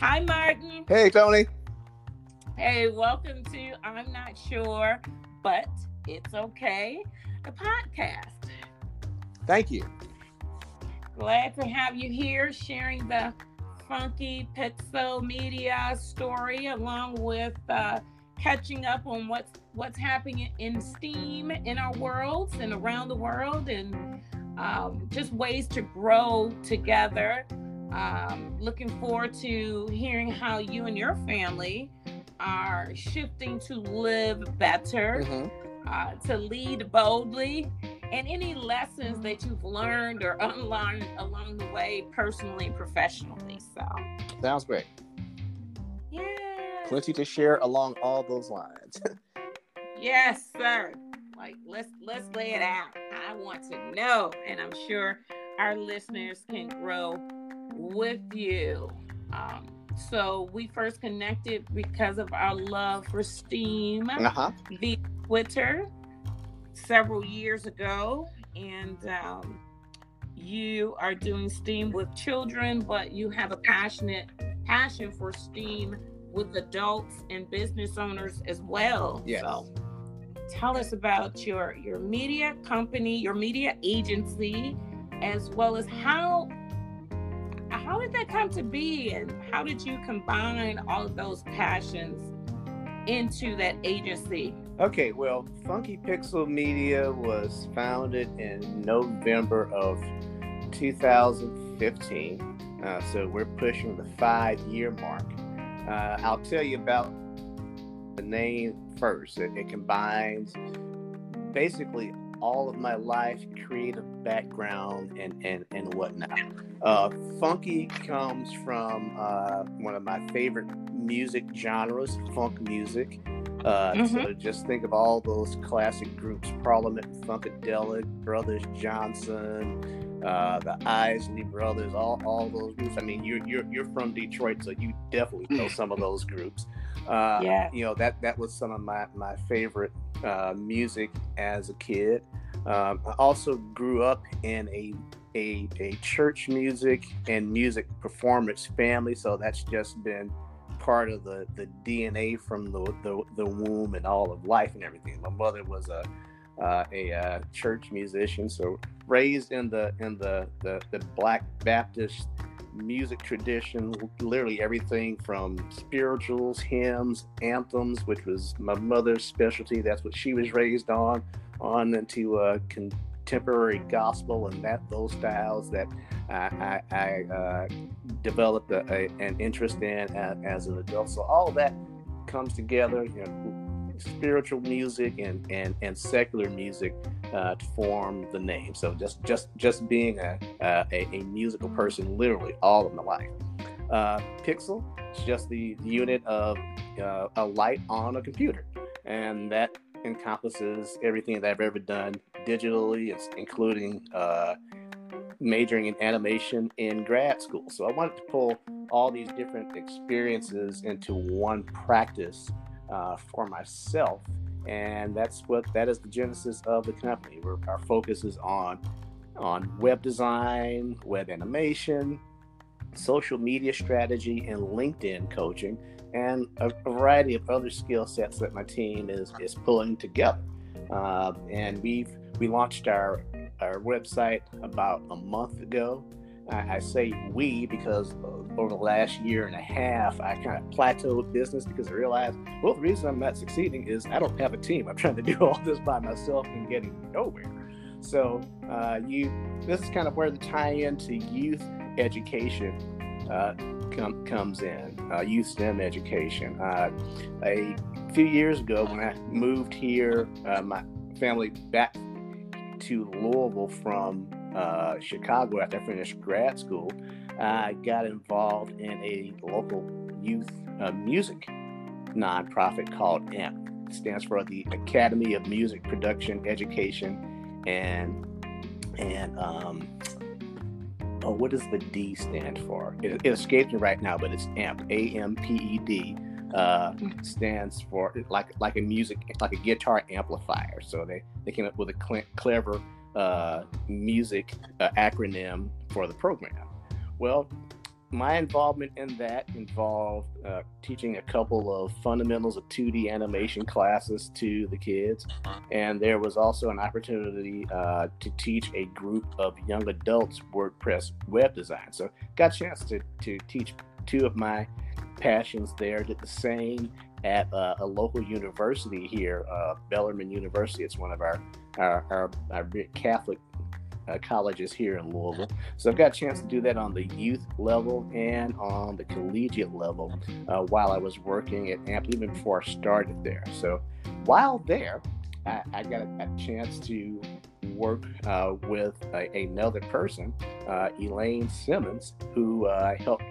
Hi, Martin. Hey, Tony. Hey, welcome to I'm Not Sure, but It's Okay, the podcast. Thank you. Glad to have you here sharing the funky Pixel Media story along with uh, catching up on what's what's happening in STEAM in our worlds and around the world and um, just ways to grow together. Um, looking forward to hearing how you and your family are shifting to live better, mm-hmm. uh, to lead boldly, and any lessons that you've learned or unlearned along the way, personally and professionally. So, sounds great. Yeah. Plenty to share along all those lines. yes, sir. Like let's let's lay it out. I want to know, and I'm sure our listeners can grow with you. Um, so we first connected because of our love for STEAM uh-huh. via Twitter several years ago, and um, you are doing STEAM with children, but you have a passionate passion for STEAM with adults and business owners as well. Yes. So tell us about your your media company, your media agency, as well as how how did that come to be and how did you combine all of those passions into that agency? Okay, well, Funky Pixel Media was founded in November of 2015. Uh, so we're pushing the five year mark. Uh, I'll tell you about the name first. It, it combines basically all of my life, creative background, and and and whatnot. Uh, funky comes from uh, one of my favorite music genres, funk music. Uh, mm-hmm. So just think of all those classic groups: Parliament, Funkadelic, Brothers Johnson, uh, the Isley Brothers, all, all those groups. I mean, you're you're you're from Detroit, so you definitely know some of those groups. Uh, yeah. You know that that was some of my my favorite uh, music as a kid. Um, I also grew up in a, a a church music and music performance family, so that's just been part of the the DNA from the the, the womb and all of life and everything. My mother was a uh, a uh, church musician, so raised in the in the, the the Black Baptist music tradition, literally everything from spirituals, hymns, anthems, which was my mother's specialty. That's what she was raised on, on into uh, contemporary gospel and that those styles that I, I, I uh, developed a, a, an interest in as, as an adult. So all that comes together. You know, spiritual music and and, and secular music uh, to form the name. So just just just being a, a, a musical person, literally all of my life. Uh, Pixel is just the unit of uh, a light on a computer, and that encompasses everything that I've ever done digitally, including uh, majoring in animation in grad school. So I wanted to pull all these different experiences into one practice uh, for myself. And that's what that is the genesis of the company. Our focus is on on web design, web animation, social media strategy, and LinkedIn coaching, and a, variety of other skill sets that my team is is pulling together. Uh, and we've we launched our our website about a month ago, I, I say we because over the last year and a half, I kind of plateaued business because I realized, well, the reason I'm not succeeding is I don't have a team. I'm trying to do all this by myself and getting nowhere. So uh, you, this is kind of where the tie-in to youth education uh, com- comes in, uh, youth STEM education. Uh, a few years ago, when I moved here, uh, my family back to Louisville from uh, Chicago after I finished grad school, I got involved in a local youth uh, music nonprofit called AMP. It stands for the Academy of Music Production Education and and um, oh, what does the D stand for? It, it escapes me right now, but it's AMP. A M P E D uh, stands for like like a music like a guitar amplifier. So they they came up with a cl- clever uh, music uh, acronym for the program. Well, my involvement in that involved uh, teaching a couple of fundamentals of 2D animation classes to the kids. And there was also an opportunity uh, to teach a group of young adults WordPress web design. So, got a chance to, to teach two of my passions there. Did the same at uh, a local university here, uh, Bellarmine University. It's one of our, our, our, our Catholic uh, colleges here in Louisville. So I've got a chance to do that on the youth level and on the collegiate level uh, while I was working at AMP, even before I started there. So while there, I, I got a, a, chance to work uh, with a, another person, uh, Elaine Simmons, who I uh, helped.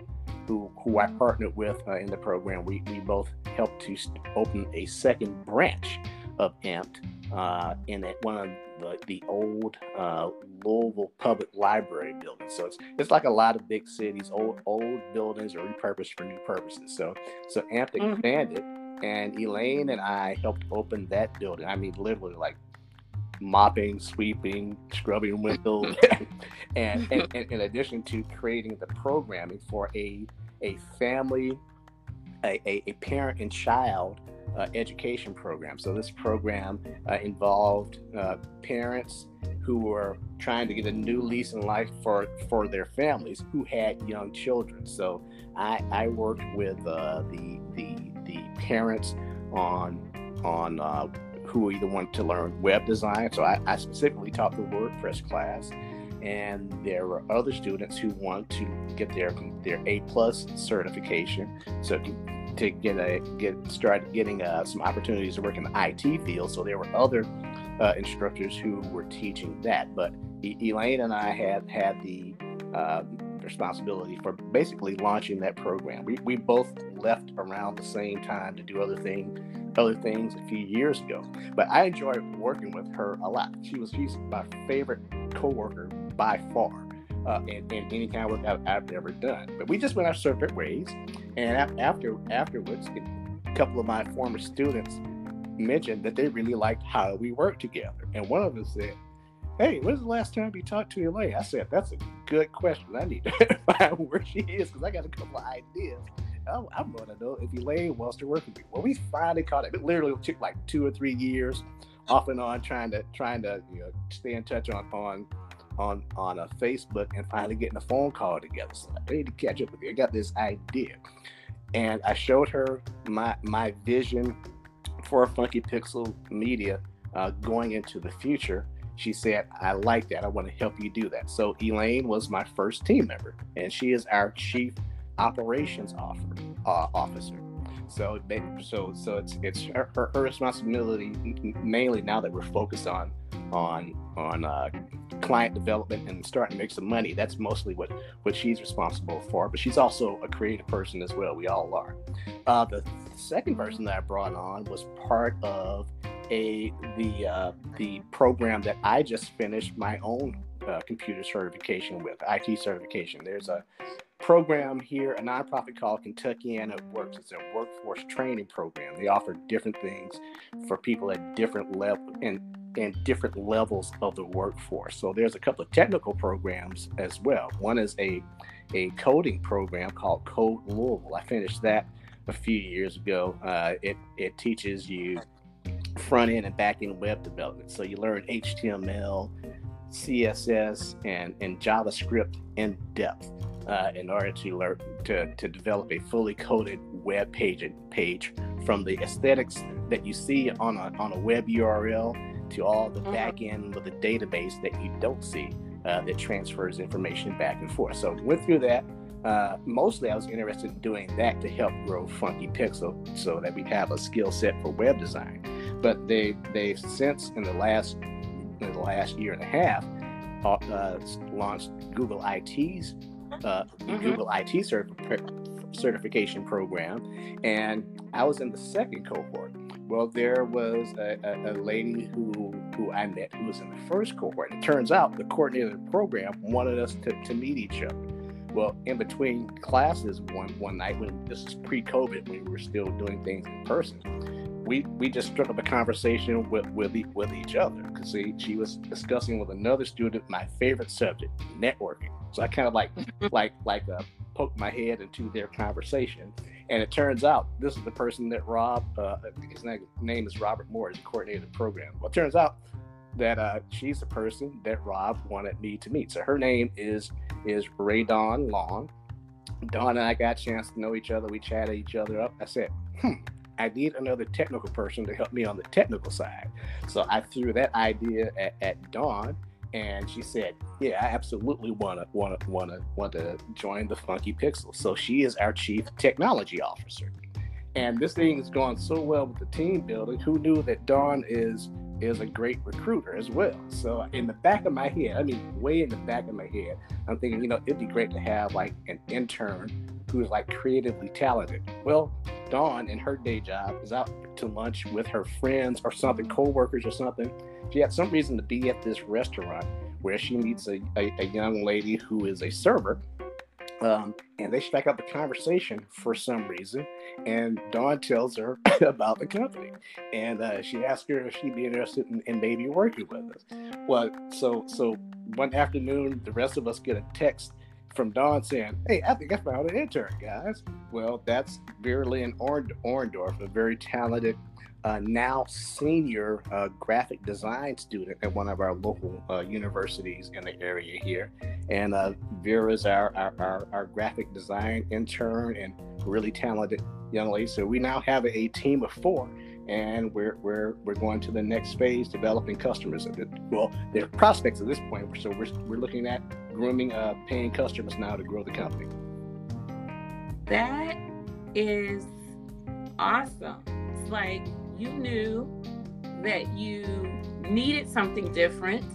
Who, who I partnered with uh, in the program. We, we both helped to open a second branch of AMP uh, in one of the, the old uh, Louisville Public Library building. So it's it's like a lot of big cities, old old buildings are repurposed for new purposes. So so AMP mm-hmm. expanded, mm-hmm. and Elaine and I helped open that building. I mean, literally like mopping, sweeping, scrubbing windows, and, and, and, in addition to creating the programming for a a family, a, a, a parent and child uh, education program. So this program uh, involved uh, parents who were trying to get a new lease in life for for their families who had young children. So I, I worked with uh, the the the parents on on uh, who either wanted to learn web design. So I, I specifically taught the WordPress class and there were other students who want to get their their A plus certification. So to get a get started getting uh, some opportunities to work in the IT field. So there were other uh, instructors who were teaching that. But e- Elaine and I had had the uh, responsibility for basically launching that program. We, we both left around the same time to do other things other things a few years ago. But I enjoyed working with her a lot. She was she's my favorite coworker by far uh, in, in, any kind of work I've, I've, ever done. But we just went our separate ways, and after afterwards, a couple of my former students mentioned that they really liked how we worked together, and one of them said. Hey, when's the last time you talked to Elaine? I said, That's a good question. I need to find where she is because I got a couple of ideas. I'm, I'm going to know if Elaine wants to work with me. Well, we finally caught it. It literally took like two or three years off and on trying to trying to you know stay in touch on on on on a Facebook and finally getting a phone call together. So I need to catch up with you. I got this idea, and I showed her my my vision for Funky Pixel Media uh, going into the future. She said, "I like that. I want to help you do that." So Elaine was my first team member, and she is our chief operations uh, officer. So, so, so it's it's her, her, responsibility mainly now that we're focused on on on uh, client development and starting to make some money. That's mostly what what she's responsible for. But she's also a creative person as well. We all are. Uh, the second person that I brought on was part of a the uh, the program that I just finished my own uh, computer certification with IT certification. There's a program here, a nonprofit called Kentuckiana Works. It's a workforce training program. They offer different things for people at different level and and different levels of the workforce. So there's a couple of technical programs as well. One is a a coding program called Code Louisville. I finished that a few years ago. Uh, it it teaches you front end and back end web development. So you learn HTML, CSS, and and JavaScript in depth. Uh, in order to learn to, to develop a fully coded web page page from the aesthetics that you see on a, on a web URL to all the mm-hmm. back end with a database that you don't see uh, that transfers information back and forth. So went through that. Uh, mostly, I was interested in doing that to help grow Funky Pixel, so that we'd have a skill set for web design. But they they've since in the last in the last year and a half uh launched Google IT's uh, mm-hmm. Google IT certif- certification program, and I was in the second cohort. Well, there was a, a, a, lady who who I met who was in the first cohort. It turns out the coordinator of the program wanted us to, to meet each other. Well, in between classes one one night when this is pre-COVID, when we were still doing things in person, we we just struck up a conversation with with, with each other because she was discussing with another student my favorite subject, networking. So I kind of like like like uh, poke my head into their conversation. And it turns out this is the person that Rob, uh, his name, name is Robert Moore, is the coordinator of the program. Well, it turns out that uh, she's the person that Rob wanted me to meet. So her name is is Ray Dawn Long. Dawn and I got a chance to know each other. We chatted each other up. I said, hmm, I need another technical person to help me on the technical side. So I threw that idea at, at Dawn, and she said, "Yeah, I absolutely to want to want to join the Funky Pixel." So she is our chief technology officer, and this thing is going so well with the team building. Who knew that Dawn is is a great recruiter as well. So in the back of my head, I mean, way in the back of my head, I'm thinking, you know, it'd be great to have like an intern who's like creatively talented. Well, Dawn in her day job is out to lunch with her friends or something, co-workers or something. She had some reason to be at this restaurant where she meets a, a, a young lady who is a server um, and they strike up a conversation for some reason. And Dawn tells her about the company. And uh, she asks her if she'd be interested in, in, maybe working with us. Well, so so one afternoon, the rest of us get a text from Dawn saying, Hey, I think I found an intern, guys. Well, that's Vera Lynn Orndorff, a very talented uh, now senior uh, graphic design student at one of our local uh, universities in the area here. And uh, Vera's our, our, our, our, graphic design intern and really talented young lady. So we now have a, team of four. And we're, we're, we're going to the next phase, developing customers. Well, they're prospects at this point. So we're, we're looking at grooming uh, paying customers now to grow the company. That is awesome. It's like you knew that you needed something different.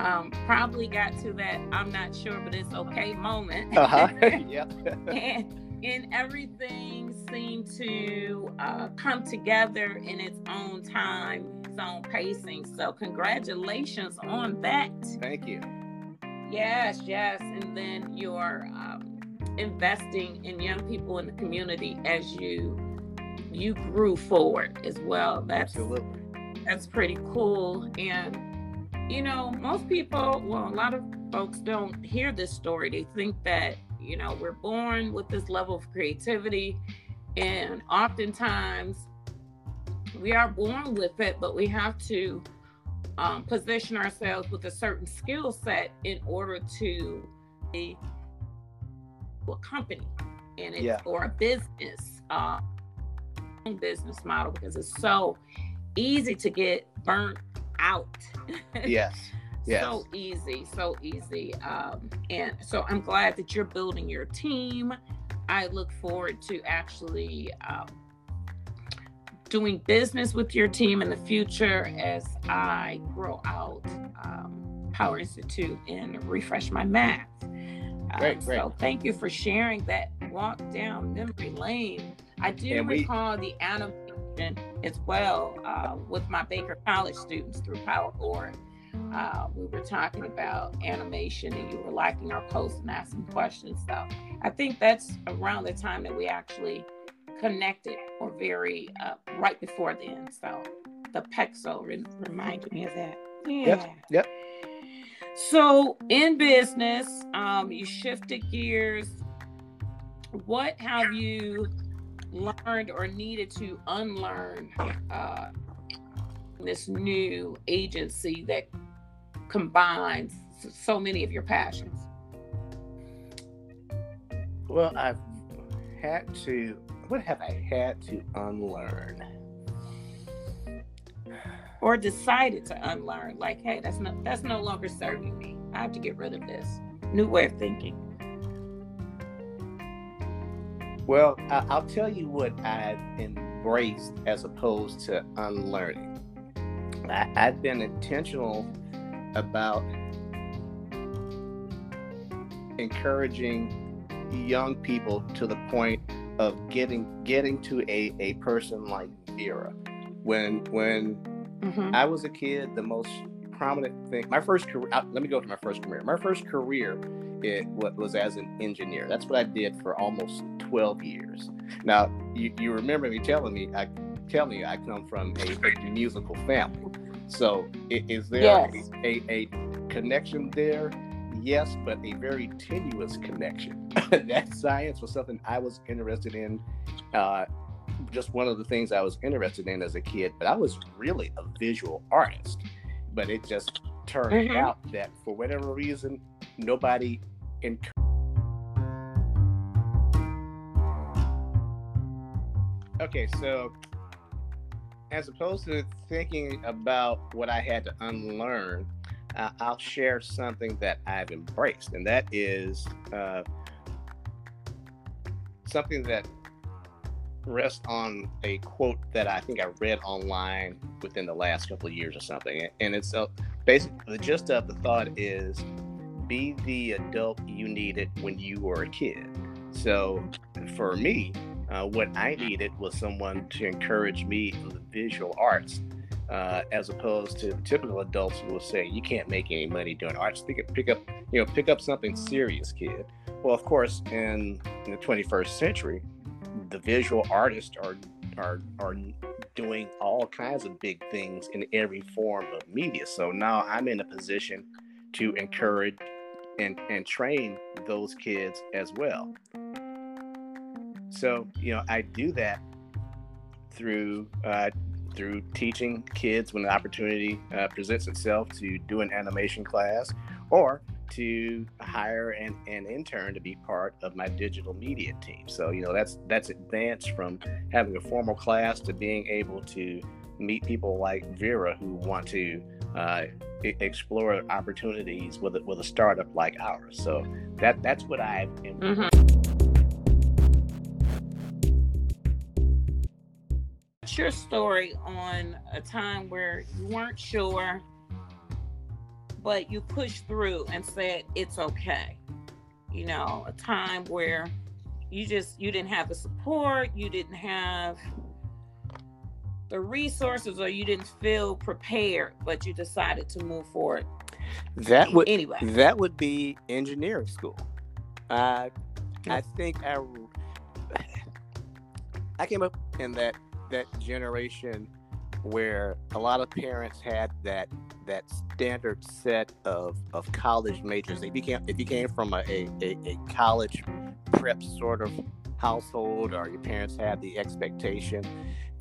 Um, probably got to that I'm not sure, but it's okay moment. uh-huh. yep. and, and everything seemed to uh, come together in its own time, its own pacing. So, congratulations on that. Thank you. Yes, yes. And then you're um, investing in young people in the community as you you grew forward as well. That's Absolutely. that's pretty cool. And you know, most people, well, a lot of folks don't hear this story. They think that, you know, we're born with this level of creativity and oftentimes we are born with it, but we have to um, position ourselves with a certain skill set in order to be a company and it's yeah. or a business. Uh, business model because it's so easy to get burnt out. yes. Yes. So easy, so easy. Um, and so I'm glad that you're building your team. I look forward to actually um, doing business with your team in the future as I grow out um, Power Institute and refresh my math. Great, um, great. So thank you for sharing that walk down memory lane I do and recall we, the animation as well uh, with my Baker College students through PowerBoard. Uh, we were talking about animation and you were liking our posts and asking questions. So I think that's around the time that we actually connected or very uh, right before then. So the Pexo re- reminded me of that. Yeah. Yep. Yep. So in business, um, you shifted gears. What have you learned or needed to unlearn uh, this new agency that combines so many of your passions? Well, I've had to. What have I had to unlearn? Or decided to unlearn? Like, hey, that's no that's no longer serving me. I have to get rid of this. New way of thinking. Well, I'll tell you what I've embraced as opposed to unlearning. I've been intentional about encouraging young people to the point of getting getting to a, a person like Vera. When when mm-hmm. I was a kid, the most prominent thing, my first career. Let me go to my first career. My first career it was as an engineer. That's what I did for almost 12 years. Now, you, you remember me telling me, I tell me I come from a, a musical family. So, is there yes. a, a, connection there? yes, but a very tenuous connection. that science was something I was interested in. Uh, just one of the things I was interested in as a kid, but I was really a visual artist. But it just turned mm-hmm. out that for whatever reason, nobody in Okay, so as opposed to thinking about what I had to unlearn, uh, I'll share something that I've embraced, and that is uh, something that rests on a quote that I think I read online within the last couple of years or something. And it's uh, basically the gist of the thought is be the adult you needed when you were a kid. So for me, uh, what I needed was someone to encourage me in the visual arts, uh, as opposed to typical adults who will say, "You can't make any money doing arts. Pick up, pick up, you know, pick up something serious, kid." Well, of course, in, in the 21st century, the visual artists are are are doing all kinds of big things in every form of media. So now I'm in a position to encourage and and train those kids as well. So, you know, I do that through uh, through teaching kids when the opportunity uh, presents itself to do an animation class or to hire an, an intern to be part of my digital media team. So, you know, that's that's advanced from having a formal class to being able to meet people like Vera who want to uh, explore opportunities with a, with a startup like ours. So that that's what I've. Mm-hmm. Your story on a time where you weren't sure, but you pushed through and said it's okay. You know, a time where you just you didn't have the support, you didn't have the resources, or you didn't feel prepared, but you decided to move forward. That would anyway. That would be engineering school. Uh, I think I I came up in that that generation where a lot of parents had that that standard set of, of college majors. If you came if you came from a, a, a college prep sort of household or your parents had the expectation,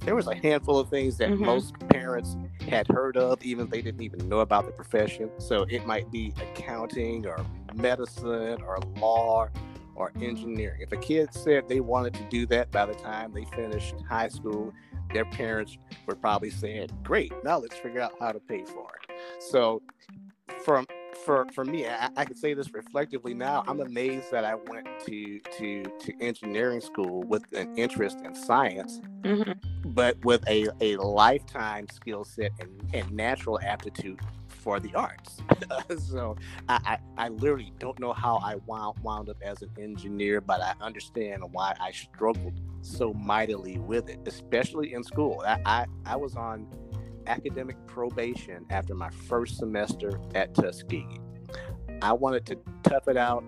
there was a handful of things that mm-hmm. most parents had heard of, even if they didn't even know about the profession. So it might be accounting or medicine or law or engineering. If a kid said they wanted to do that by the time they finished high school, their parents were probably saying, "Great, now let's figure out how to pay for it." So, from for for me, I, I can say this reflectively now. I'm amazed that I went to to to engineering school with an interest in science, mm-hmm. but with a a lifetime skill set and, and natural aptitude for the arts. so I, I, I, literally don't know how I wound, wound up as an engineer, but I understand why I struggled so mightily with it, especially in school. I, I, I was on academic probation after my first semester at Tuskegee. I wanted to tough it out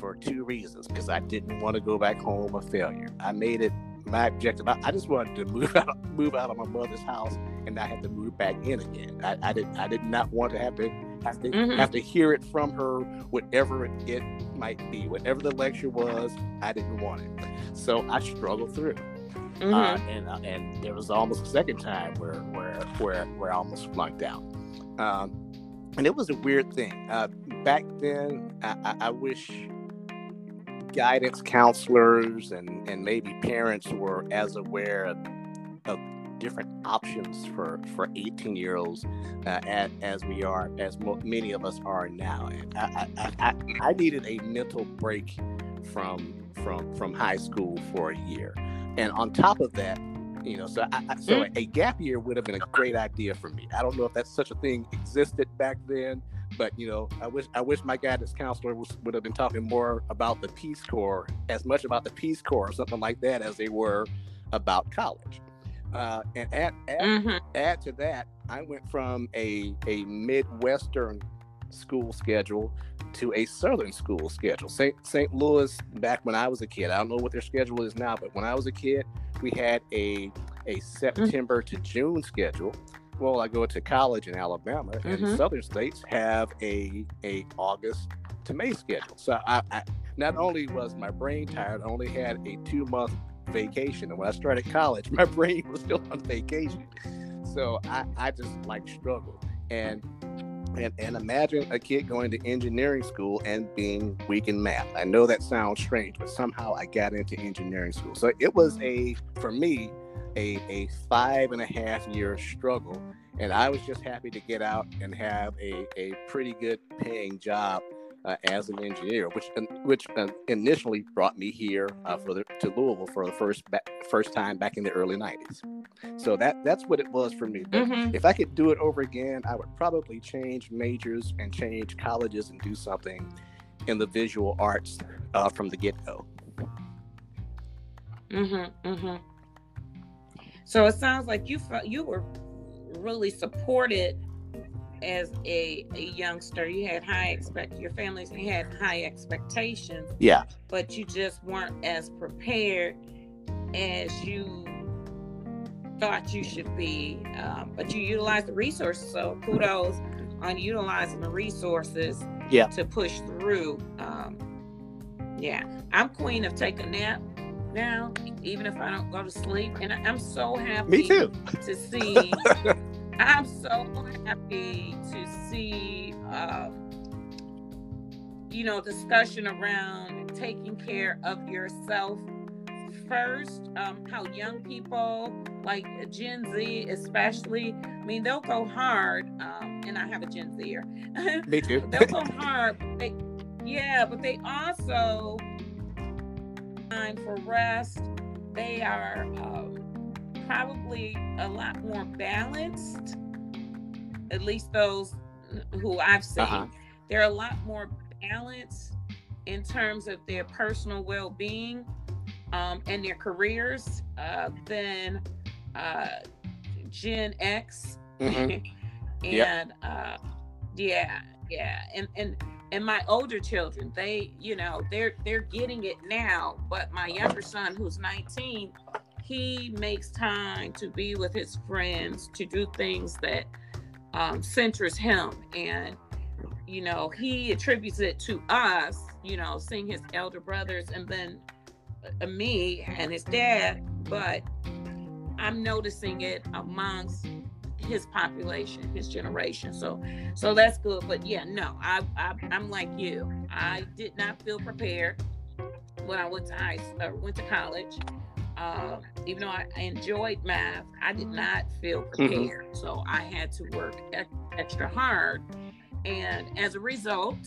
for two reasons because I didn't want to go back home a failure. I made it my objective. I, I, just wanted to move out, move out of my mother's house, and I had to move back in again. I, I did, I did not want to have to have to mm-hmm. have to hear it from her, whatever it might be, whatever the lecture was. I didn't want it, so I struggled through. Mm-hmm. Uh, and uh, and there was almost a second time where where where where I almost flunked out. Um, and it was a weird thing. Uh, back then, I, I, I wish guidance counselors and, and maybe parents were as aware of, of different options for, for 18 year olds uh, as, as, we are, as mo- many of us are now. And I, I, I, I needed a mental break from from from high school for a year, and on top of that, you know, so I, so mm. a gap year would have been a great idea for me. I don't know if that such a thing existed back then, but you know, I wish I wish my guidance counselor was, would have been talking more about the Peace Corps, as much about the Peace Corps or something like that, as they were about college. Uh, and add add, mm-hmm. add to that, I went from a a midwestern school schedule to a southern school schedule. St. St. Louis, back when I was a kid, I don't know what their schedule is now, but when I was a kid, we had a a mm. September mm-hmm. to June schedule well, I go to college in Alabama, mm-hmm. and southern states have a a August to May schedule. So I, I not only was my brain tired, I only had a two month vacation. And when I started college, my brain was still on vacation. So I, I just like struggled. And and, and imagine a kid going to engineering school and being weak in math. I know that sounds strange, but somehow I got into engineering school. So it was a, for me, a, a five and a half year struggle. And I was just happy to get out and have a, a pretty good paying job uh, as an engineer, which which uh, initially brought me here uh, for the, to Louisville for the first ba- first time back in the early '90s. So that that's what it was for me. Mm-hmm. If I could do it over again, I would probably change majors and change colleges and do something in the visual arts uh, from the get go. Mhm. Mhm. So it sounds like you felt you were really supported as a, a youngster, you had high expect your families had high expectations. Yeah. But you just weren't as prepared as you thought you should be. Um, but you utilized the resources. So kudos on utilizing the resources yeah. to push through. Um, yeah. I'm queen of take a nap now, even if I don't go to sleep. And I, am so happy Me too. to see I'm so happy to see, uh, you know, discussion around taking care of yourself first. Um, how young people, like Gen Z especially, I mean, they'll go hard. Um, and I have a Gen Zer. Me too. they'll go hard. They, yeah, but they also time for rest. They are. Um, probably a lot more balanced. At least those who I've seen, uh-huh. they're a lot more balanced in terms of their personal well-being um, and their careers uh, than uh, Gen X. Mm-hmm. and yep. uh, yeah, yeah, and and and my older children, they, you know, they're they're getting it now. But my younger son, who's 19, he makes time to be with his friends, to do things that um, centers him. And, you know, he attributes it to us, you know, seeing his elder brothers and then uh, me and his dad. But I'm noticing it amongst his population, his generation. So, so that's good. But yeah, no, I, I I'm like you. I did not feel prepared when I went to high, uh, went to college uh, even though I enjoyed math, I did not feel mm-hmm. prepared. Mm-hmm. So I had to work extra hard. And as a result,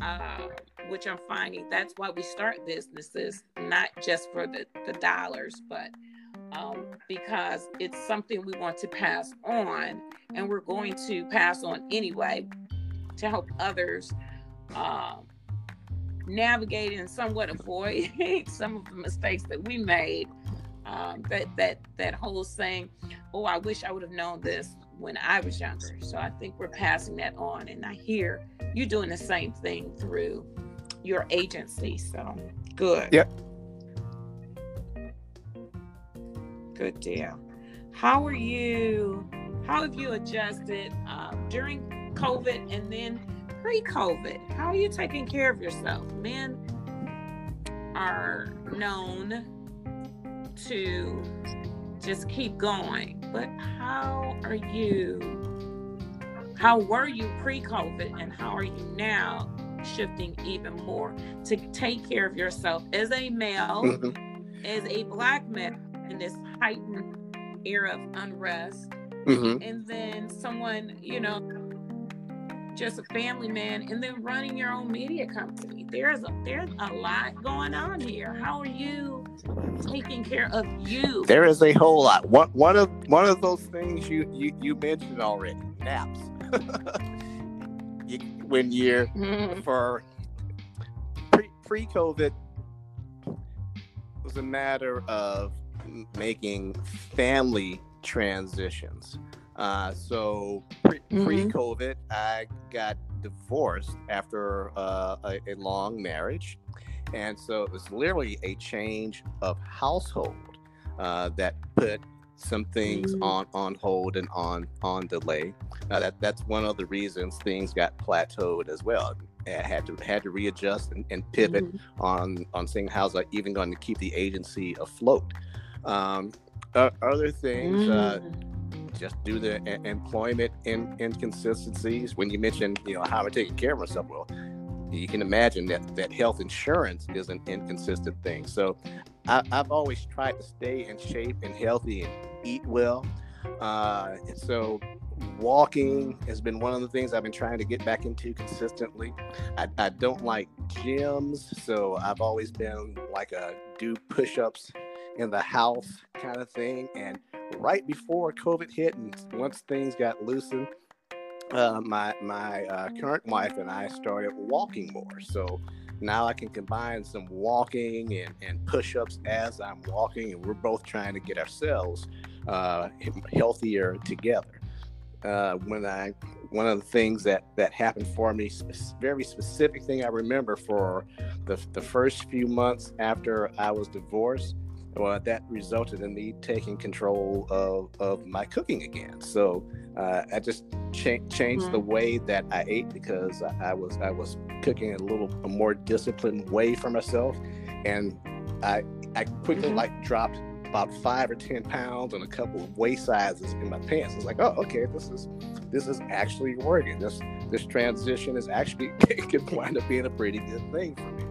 uh, which I'm finding that's why we start businesses, not just for the, the dollars, but um, because it's something we want to pass on and we're going to pass on anyway to help others uh, navigate and somewhat avoid some of the mistakes that we made um, that that that whole saying, "Oh, I wish I would have known this when I was younger." So I think we're passing that on, and I hear you doing the same thing through your agency. So good. Yep. Good deal. How are you? How have you adjusted uh, during COVID and then pre-COVID? How are you taking care of yourself? Men are known to just keep going. But how are you? How were you pre COVID and how are you now shifting even more to take care of yourself as a male, mm-hmm. as a black man in this heightened era of unrest? Mm-hmm. And then someone, you know, just a family man and then running your own media company. There's a, there's a lot going on here. How are you taking care of you? There is a whole lot. One one of one of those things you you, you mentioned already, naps. you, when you're mm-hmm. for pre pre COVID was a matter of making family transitions. Uh, so pre mm-hmm. COVID, I got divorced after uh, a, a, long marriage, and so it was literally a change of household uh, that put some things mm-hmm. on on hold and on on delay. that that's one of the reasons things got plateaued as well. I had to had to readjust and, and pivot Mm-hmm. on on seeing how's I even going to keep the agency afloat. Um, uh, other things, uh, Mm. just due to e- employment in, inconsistencies. When you mentioned, you know, how I'm taking care of myself, well, you can imagine that that health insurance is an inconsistent thing. So, I, I've always tried to stay in shape and healthy and eat well. Uh, and so, walking has been one of the things I've been trying to get back into consistently. I, I don't like gyms, so I've always been like a do push-ups in the house kind of thing. And right before COVID hit, and once things got loosened, uh, my my uh, current wife and I started walking more. So now I can combine some walking and, and push-ups as I'm walking, and we're both trying to get ourselves uh, healthier together. Uh, when I one of the things that that happened for me, very specific thing I remember for the the first few months after I was divorced that resulted in me taking control of, of my cooking again. So uh, I just cha- changed the way that I ate because I, I was I was cooking a little a more disciplined way for myself, and I I quickly Mhm. like dropped about five or ten pounds and a couple of waist sizes in my pants. It's like, oh, okay, this is this is actually working. This this transition is actually it could wind up being a pretty good thing for me.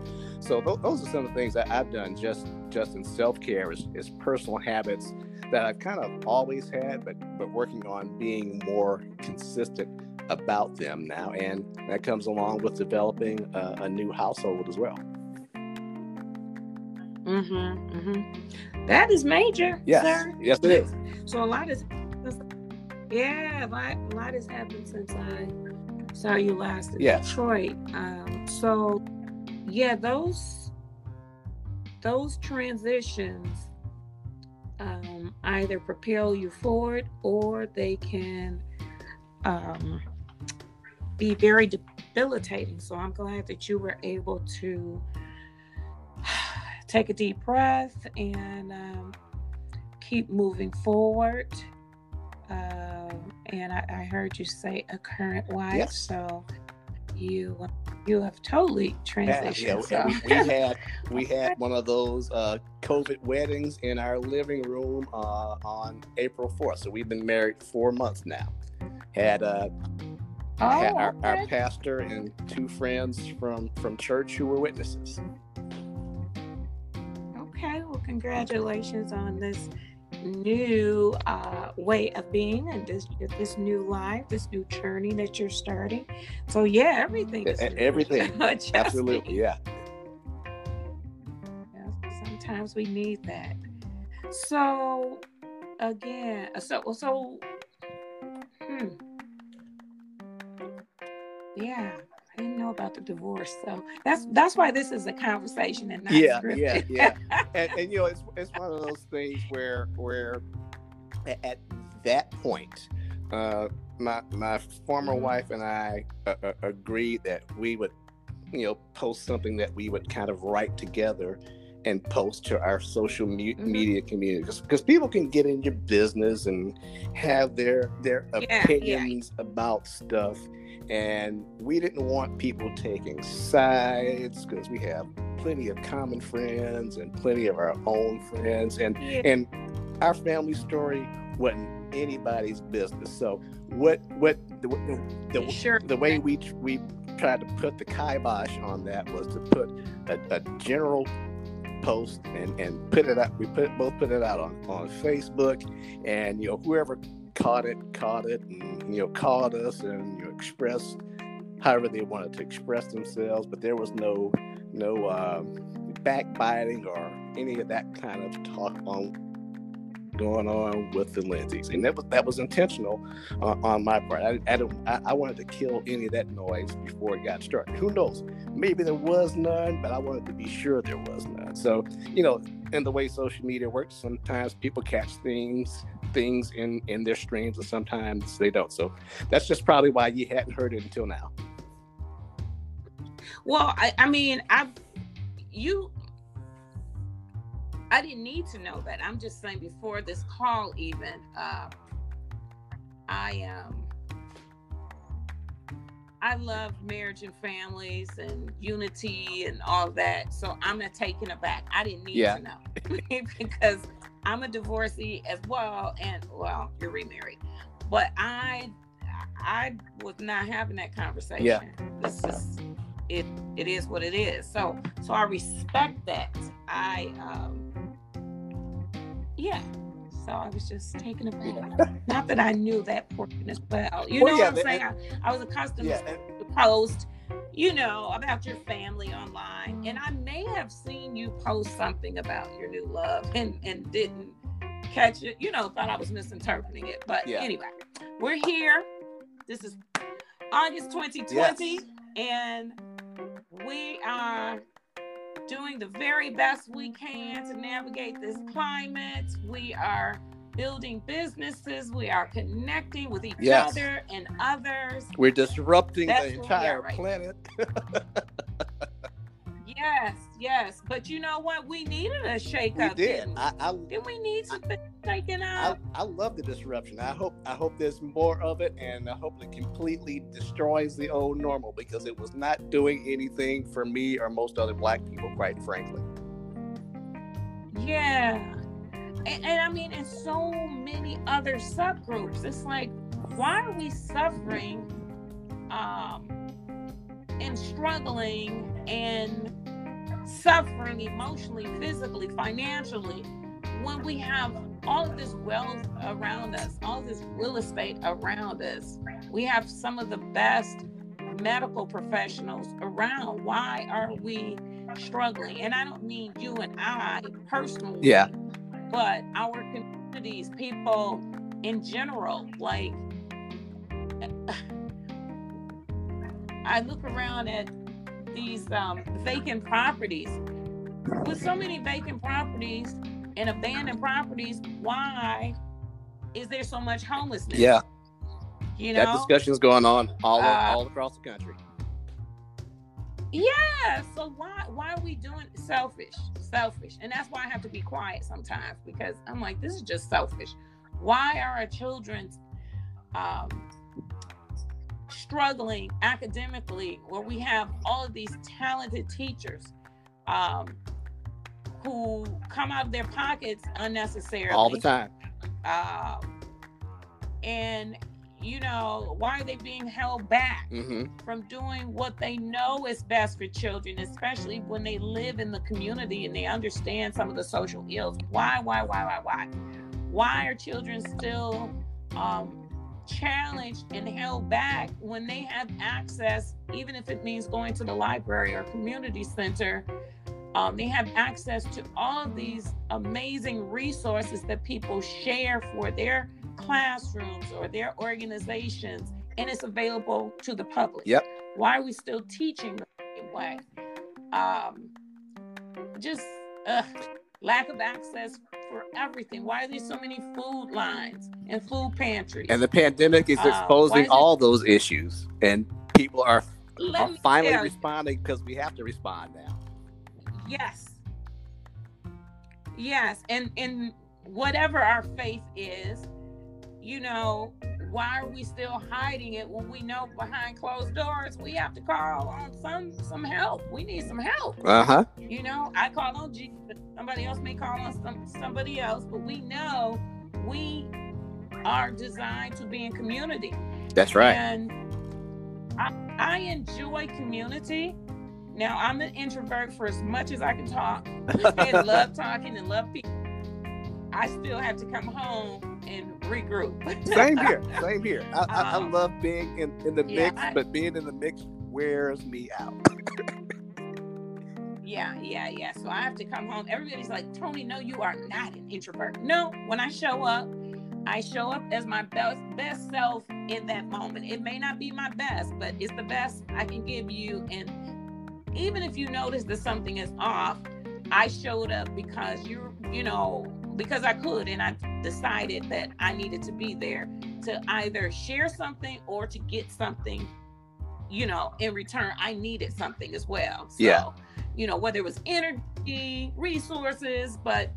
So th- those are some of the things that I've done just just in self care is, is personal habits that I've kind of always had, but but working on being more consistent about them now, and that comes along with developing a, a new household as well. Mm-hmm, mm-hmm. That is major, Yes, sir. yes, it is. So a lot is, yeah, a lot, a lot has happened since I saw you last in Yes. Detroit. Um, so yeah, those those transitions um, either propel you forward or they can um, be very debilitating. So I'm glad that you were able to take a deep breath and um, keep moving forward. Um, and I, I heard you say a current wife, Yes. so you you have totally transitioned. yeah, so- we, we had we had one of those uh, COVID weddings in our living room uh, on April fourth. So we've been married four months now. Had uh, oh, had our, our pastor and two friends from from church who were witnesses. Okay, well, congratulations on this new uh, way of being and this this new life, this new journey that you're starting. So yeah, everything everything. Absolutely, yeah. Yeah, Sometimes we need that. So again, so so hmm. Yeah, I didn't know about the divorce. So that's that's why this is a conversation and not Yeah, scripted. yeah, yeah. and, and you know, it's it's one of those things where where at that point, uh, my my former wife and I uh, uh, agreed that we would, you know, post something that we would kind of write together and post to our social me- Mhm. media community because people can get in your business and have their their Yeah, yeah. opinions about stuff and we didn't want people taking sides because we have plenty of common friends and plenty of our own friends and Yeah. and our family story wasn't anybody's business so what what the, the, the, sure. the way we we tried to put the kibosh on that was to put a, a general post and and put it out we put both put it out on on facebook and you know whoever caught it caught it and you know called us and you know expressed however they wanted to express themselves but there was no no um, backbiting or any of that kind of talk on going on with the Lindsays, and that was that was intentional uh, on my part. I, I, I wanted to kill any of that noise before it got started. Who knows? Maybe there was none, but I wanted to be sure there was none. So you know, in the way social media works, sometimes people catch things things in in their streams, and sometimes they don't. So that's just probably why you hadn't heard it until now. Well, I, I mean, I you I didn't need to know that. I'm just saying before this call even, uh, I um I love marriage and families and unity and all that. So I'm not taken aback. I didn't need Yeah. to know because I'm a divorcee as well, and well, you're remarried, but I I was not having that conversation. Yeah. This is it. It is what it is. So so I respect that. I um yeah. So I was just taken aback. Not that I knew that portion as well. You Well, know yeah, what I'm saying? I, I was accustomed Yeah, to post, you know, about your family online, and I may have seen you post something about your new love and and didn't catch it. You know, thought I was misinterpreting it. But Yeah. anyway, we're here. This is August 2020, Yes. and we are doing the very best we can to navigate this climate. We are building businesses. We are connecting with each Yes. other and others. We're disrupting That's the entire right planet. Yes, yes. But you know what? We needed a shake We up. did. Didn't, we? I, I didn't we need something shaken I, up? I love the disruption. I hope I hope there's more of it, and I hope it completely destroys the old normal because it was not doing anything for me or most other Black people, quite frankly. Yeah. And, and I mean, in so many other subgroups, it's like, why are we suffering um, and struggling and suffering emotionally, physically, financially when we have all of this wealth around us, all this real estate around us? We have some of the best medical professionals around. Why are we struggling? And I don't mean you and I personally Yeah. but our communities, people in general, like I look around at these um, vacant properties. With so many vacant properties and abandoned properties, why is there so much homelessness? Yeah, you know. that discussion's going on all Uh, all across the country. Yeah. So why why are we doing selfish? Selfish. And that's why I have to be quiet sometimes because I'm like, this is just selfish. Why are our children um, struggling academically where we have all of these talented teachers um, who come out of their pockets unnecessarily All the time. um, and you know why are they being held back hmm from doing what they know is best for children, especially when they live in the community and they understand some of the social ills. Why, why, why, why, why? Why are children still um, challenged and held back when they have access, even if it means going to the library or community center? Um, they have access to all of these amazing resources that people share for their classrooms or their organizations and it's available to the public. Yep. Why are we still teaching the same way? Um, just uh, lack of access for everything. Why are there so many food lines and food pantries? And the pandemic is Uh, exposing it- all those issues, and people are, are finally responding because we have to respond now. Yes. Yes, and and whatever our faith is, you know, why are we still hiding it when we know behind closed doors we have to call on some some help. We need some help. Uh huh. You know, I call on Jesus. Somebody else may call on some somebody else, but we know we are designed to be in community. That's right. And I, I enjoy community. Now I'm an introvert for as much as I can talk and love talking and love people. I still have to come home and regroup. Same here. Same here. I, I, I Um, love being in, in the yeah, mix, I- but being in the mix wears me out. Yeah, yeah, yeah. So I have to come home. Everybody's like, Tony, no, you are not an introvert. No, when I show up, I show up as my best best self in that moment. It may not be my best, but it's the best I can give you. And even if you notice that something is off, I showed up because you, you know, because I could, and I decided that I needed to be there to either share something or to get something. You know, in return, I needed something as well. So, Yeah. you know, whether it was energy, resources, but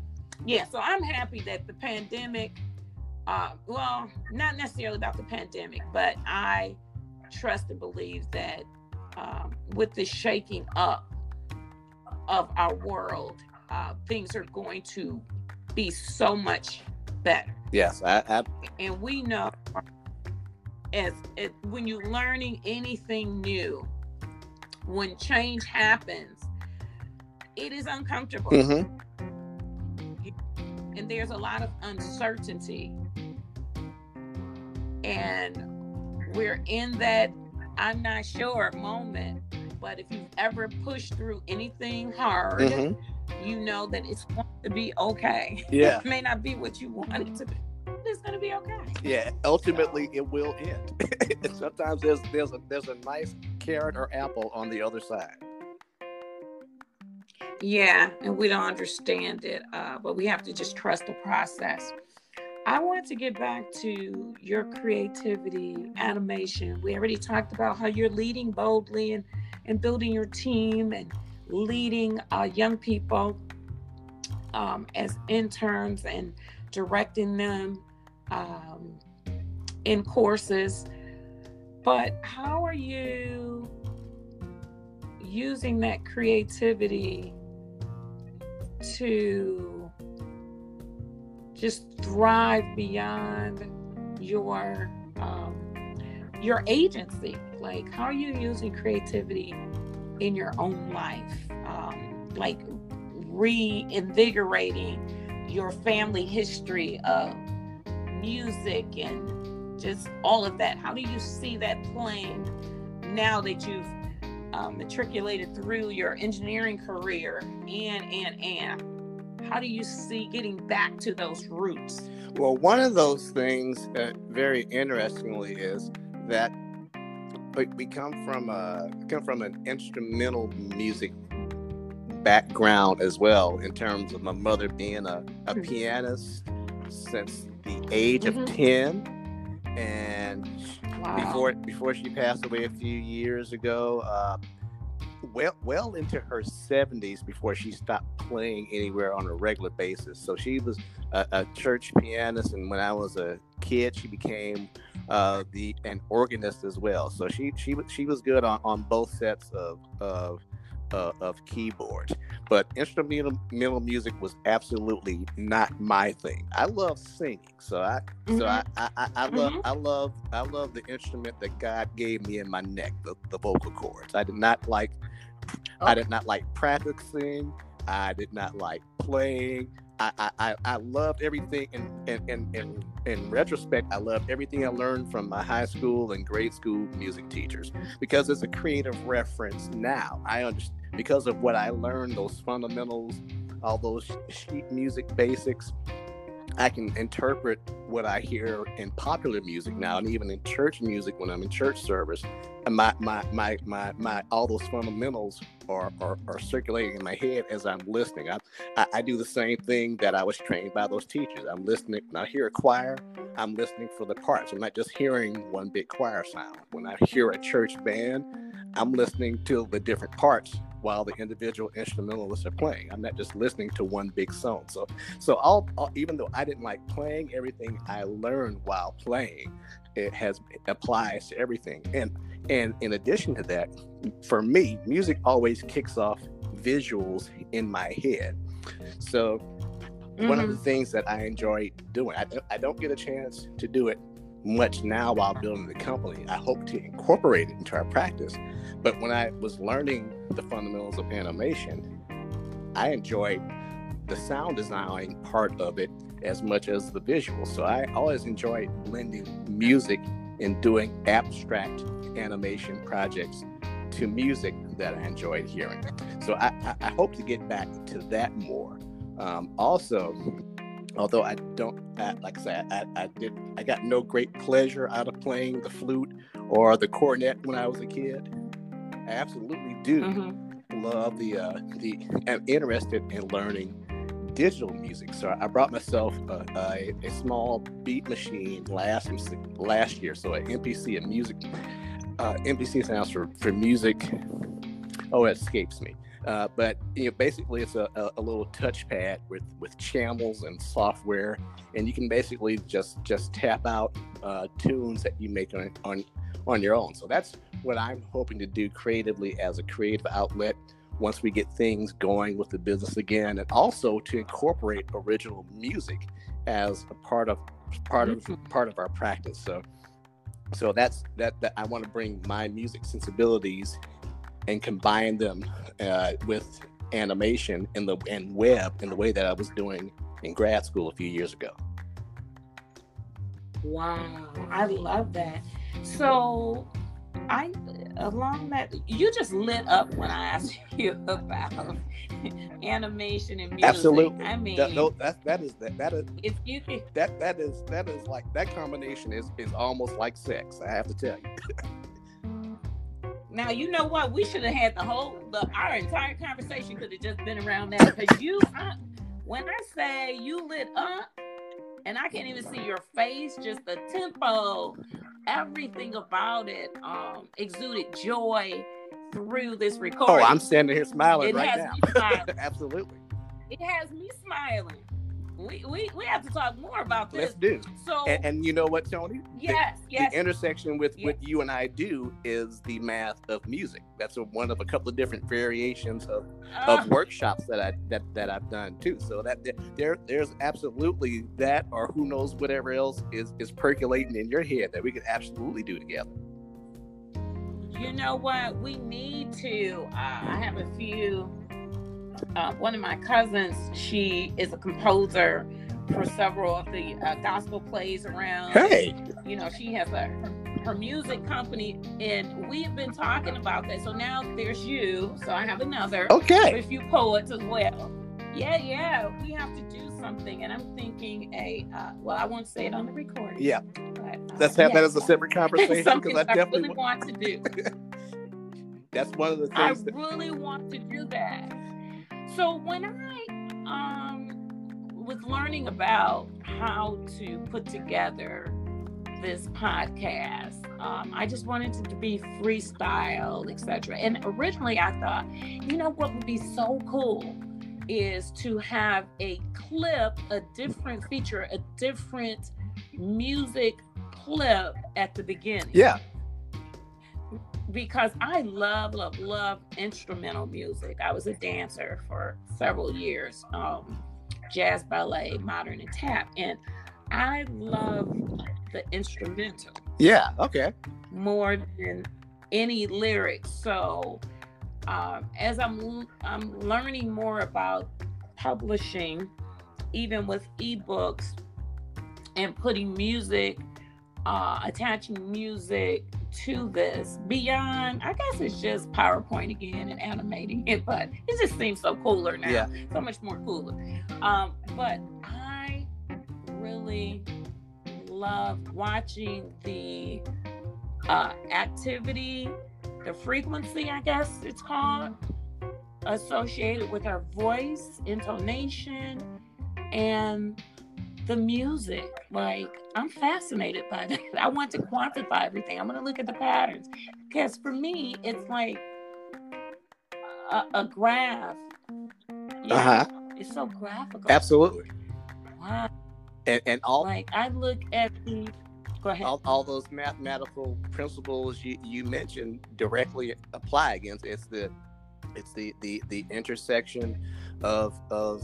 yeah, so I'm happy that the pandemic, uh, well, not necessarily about the pandemic, but I trust and believe that um, with the shaking up of our world, uh, things are going to be so much better. Yes, I, I And we know as, as when you're learning anything new, when change happens, it is uncomfortable. mhm. and there's a lot of uncertainty. And we're in that I'm not sure moment. But if you've ever pushed through anything hard, Mhm. You know that it's going to be okay. Yeah. it may not be what you want it to be. but It's going to be okay. Yeah, ultimately it will end. Sometimes there's there's a there's a nice carrot or apple on the other side. Yeah, and we don't understand it, uh, but we have to just trust the process. I wanted to get back to your creativity, animation. We already talked about how you're leading boldly and, and building your team and leading uh, young people um, as interns and directing them um, in courses. But how are you using that creativity to just thrive beyond your um, your agency like how are you using creativity in your own life um, like reinvigorating your family history of music and just all of that. How do you see that playing now that you've um, matriculated through your engineering career and and and? How do you see getting back to those roots? Well, one of those things, uh, very interestingly, is that we, we come from a come from an instrumental music background as well. In terms of my mother being a, a Mhm. pianist since the age Mhm. of ten, and wow before before she passed away a few years ago. Uh, well, well into her 70s before she stopped playing anywhere on a regular basis. So she was a, a church pianist, and when I was a kid, she became uh, the an organist as well. So she she she was good on, on both sets of of uh, of keyboards. But instrumental music was absolutely not my thing. I love singing, so I so I, I, I, I love I love I love the instrument that God gave me in my neck, the, the vocal cords. I did not like I did not like practicing. I did not like playing. I, I, I, loved everything in, in, in, in, in retrospect, I loved everything I learned from my high school and grade school music teachers because it's a creative reference now. I understand because of what I learned, those fundamentals, all those sheet music basics. I can interpret what I hear in popular music now, and even in church music when I'm in church service. And my my my my, my all those fundamentals are, are are circulating in my head as I'm listening. I, I I do the same thing that I was trained by those teachers. I'm listening when I hear a choir. I'm listening for the parts. I'm not just hearing one big choir sound. When I hear a church band, I'm listening to the different parts while the individual instrumentalists are playing. I'm not just listening to one big song. So, so all, even though I didn't like playing, everything I learned while playing, it has it applies to everything. And and in addition to that, for me, music always kicks off visuals in my head. So one of the mm-hmm. things that I enjoy doing. I, I don't get a chance to do it much now while building the company. I hope to incorporate it into our practice. But when I was learning the fundamentals of animation, I enjoyed the sound design part of it as much as the visual. So I always enjoyed blending music and doing abstract animation projects to music that I enjoyed hearing. So I, I, I hope to get back to that more. Um, also, although I don't, I, like I said, I, I did, I got no great pleasure out of playing the flute or the cornet when I was a kid. I absolutely do Mm-hmm. love the uh, the. I'm interested in learning digital music, so I brought myself a, a, a small beat machine last last year. So an MPC, a music uh, MPC stands for for music. Oh, it escapes me. Uh, but you know, basically, it's a, a, little touchpad with with channels and software, and you can basically just just tap out uh, tunes that you make on on on your own. So that's what I'm hoping to do creatively as a creative outlet once we get things going with the business again, and also to incorporate original music as a part of part of mm-hmm. part of our practice. So so that's that, that I want to bring my music sensibilities and combine them uh, with animation in the and web in the way that I was doing in grad school a few years ago. Wow, I love that. So I along that you just lit up when I asked you about animation and music. Absolutely. I mean, that, no, that that is that that is if you could, that that is that is like that combination is is almost like sex. I have to tell you. now you know what we should have had the whole the our entire conversation could have just been around that because you I, when I say you lit up and I can't even see your face, just the tempo, everything about it um exuded joy through this recording. Oh, I'm standing here smiling it right now. Absolutely. It has me smiling. We, we, we have to talk more about this. Let's do. So, and, and you know what, Tony? Yes, the, yes. The intersection with yes. what you and I do is the math of music. That's a, one of a couple of different variations of, uh, of workshops that I that that I've done too. So that there there's absolutely that, or who knows whatever else is is percolating in your head that we could absolutely do together you know what? We need to. Uh, I have a few. Uh, one of my cousins, she is a composer for several of the uh, gospel plays around. Hey, you know, she has a her, music company, and we've been talking about that. So now there's you. So I have another. Okay. A few poets as well. Yeah, yeah, we have to do something, and I'm thinking a. Uh, well, I won't say it on the recording. Yeah. But, uh, Let's have that as a separate conversation because I definitely really want to do. That's one of the things. I that... really want to do that. So when I um, was learning about how to put together this podcast, um, I just wanted it to be freestyle, etc. And originally, I thought, you know, what would be so cool is to have a clip, a different feature, a different music clip at the beginning. Yeah. Because I love, love, love instrumental music. I was a dancer for several years, um, jazz, ballet, modern, and tap. And I love the instrumental. Yeah, okay. More than any lyrics. So um, as I'm I'm learning more about publishing, even with ebooks, and putting music uh, attaching music to this beyond i guess it's just powerpoint again and animating it but it just seems so cooler now yeah. so much more cooler um, but i really love watching the uh, activity the frequency i guess it's called associated with our voice intonation and the music. Like, I'm fascinated by that. I want to quantify everything. I'm going to look at the patterns. Because for me, it's like a, a graph. Yeah, uh-huh. It's so graphical. Absolutely. Wow. And, and all like I look at the go ahead. All, all those mathematical principles you, you mentioned directly apply against it's the it's the the the intersection of of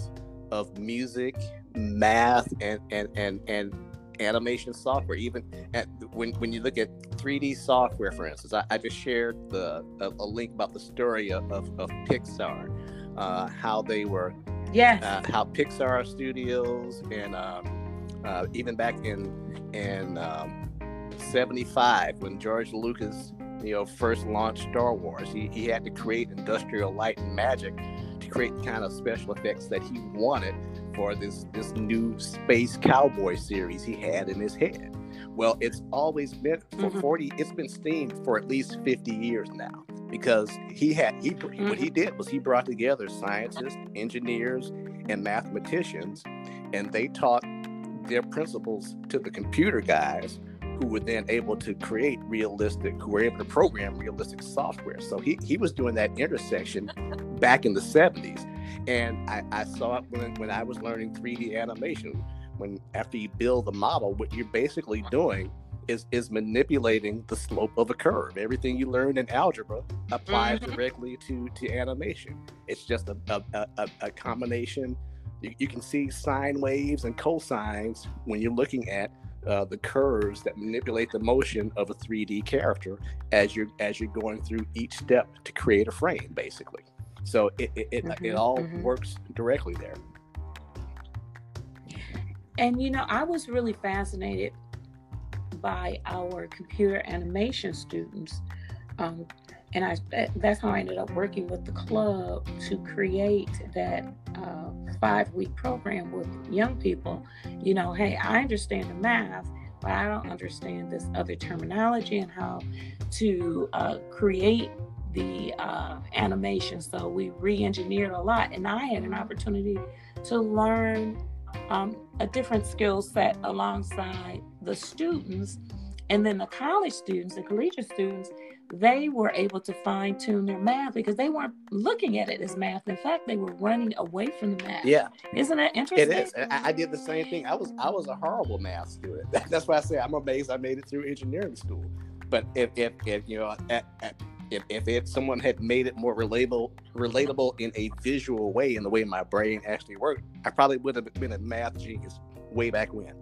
of music math and and and and animation software even at, when when you look at 3d software for instance i, I just shared the a, a, link about the story of, of, of pixar uh, how they were yes. uh, how pixar studios and um, uh, even back in in um, 75 when george lucas you know first launched star wars he, he had to create industrial light and magic to create the kind of special effects that he wanted for this this new space cowboy series he had in his head. Well, it's always been for mm-hmm. 40 it's been steamed for at least 50 years now because he had he mm-hmm. what he did was he brought together scientists, engineers, and mathematicians and they taught their principles to the computer guys who were then able to create realistic, who were able to program realistic software. So he, he was doing that intersection back in the 70s. And I, I saw it when, when I was learning 3D animation. When after you build the model, what you're basically doing is is manipulating the slope of a curve. Everything you learned in algebra applies mm-hmm. directly to to animation. It's just a a, a, a combination. You, you, can see sine waves and cosines when you're looking at uh, the curves that manipulate the motion of a 3D character as you're as you're going through each step to create a frame, basically. So it it, it, mm-hmm. it all mm-hmm. works directly there. And you know, I was really fascinated by our computer animation students. Um, and I that's how I ended up working with the club to create that uh, five week program with young people. You know, hey, I understand the math, but I don't understand this other terminology and how to uh, create the uh, animation. So we re engineered a lot, and I had an opportunity to learn um, a different skill set alongside the students. And then the college students, the collegiate students, they were able to fine tune their math because they weren't looking at it as math. In fact, they were running away from the math. Yeah, isn't that interesting? It is. I, I did the same thing. I was I was a horrible math student. That's why I say I'm amazed I made it through engineering school. But if if, if you know at, at if, if someone had made it more relatable relatable in a visual way in the way my brain actually worked, I probably would have been a math genius way back when.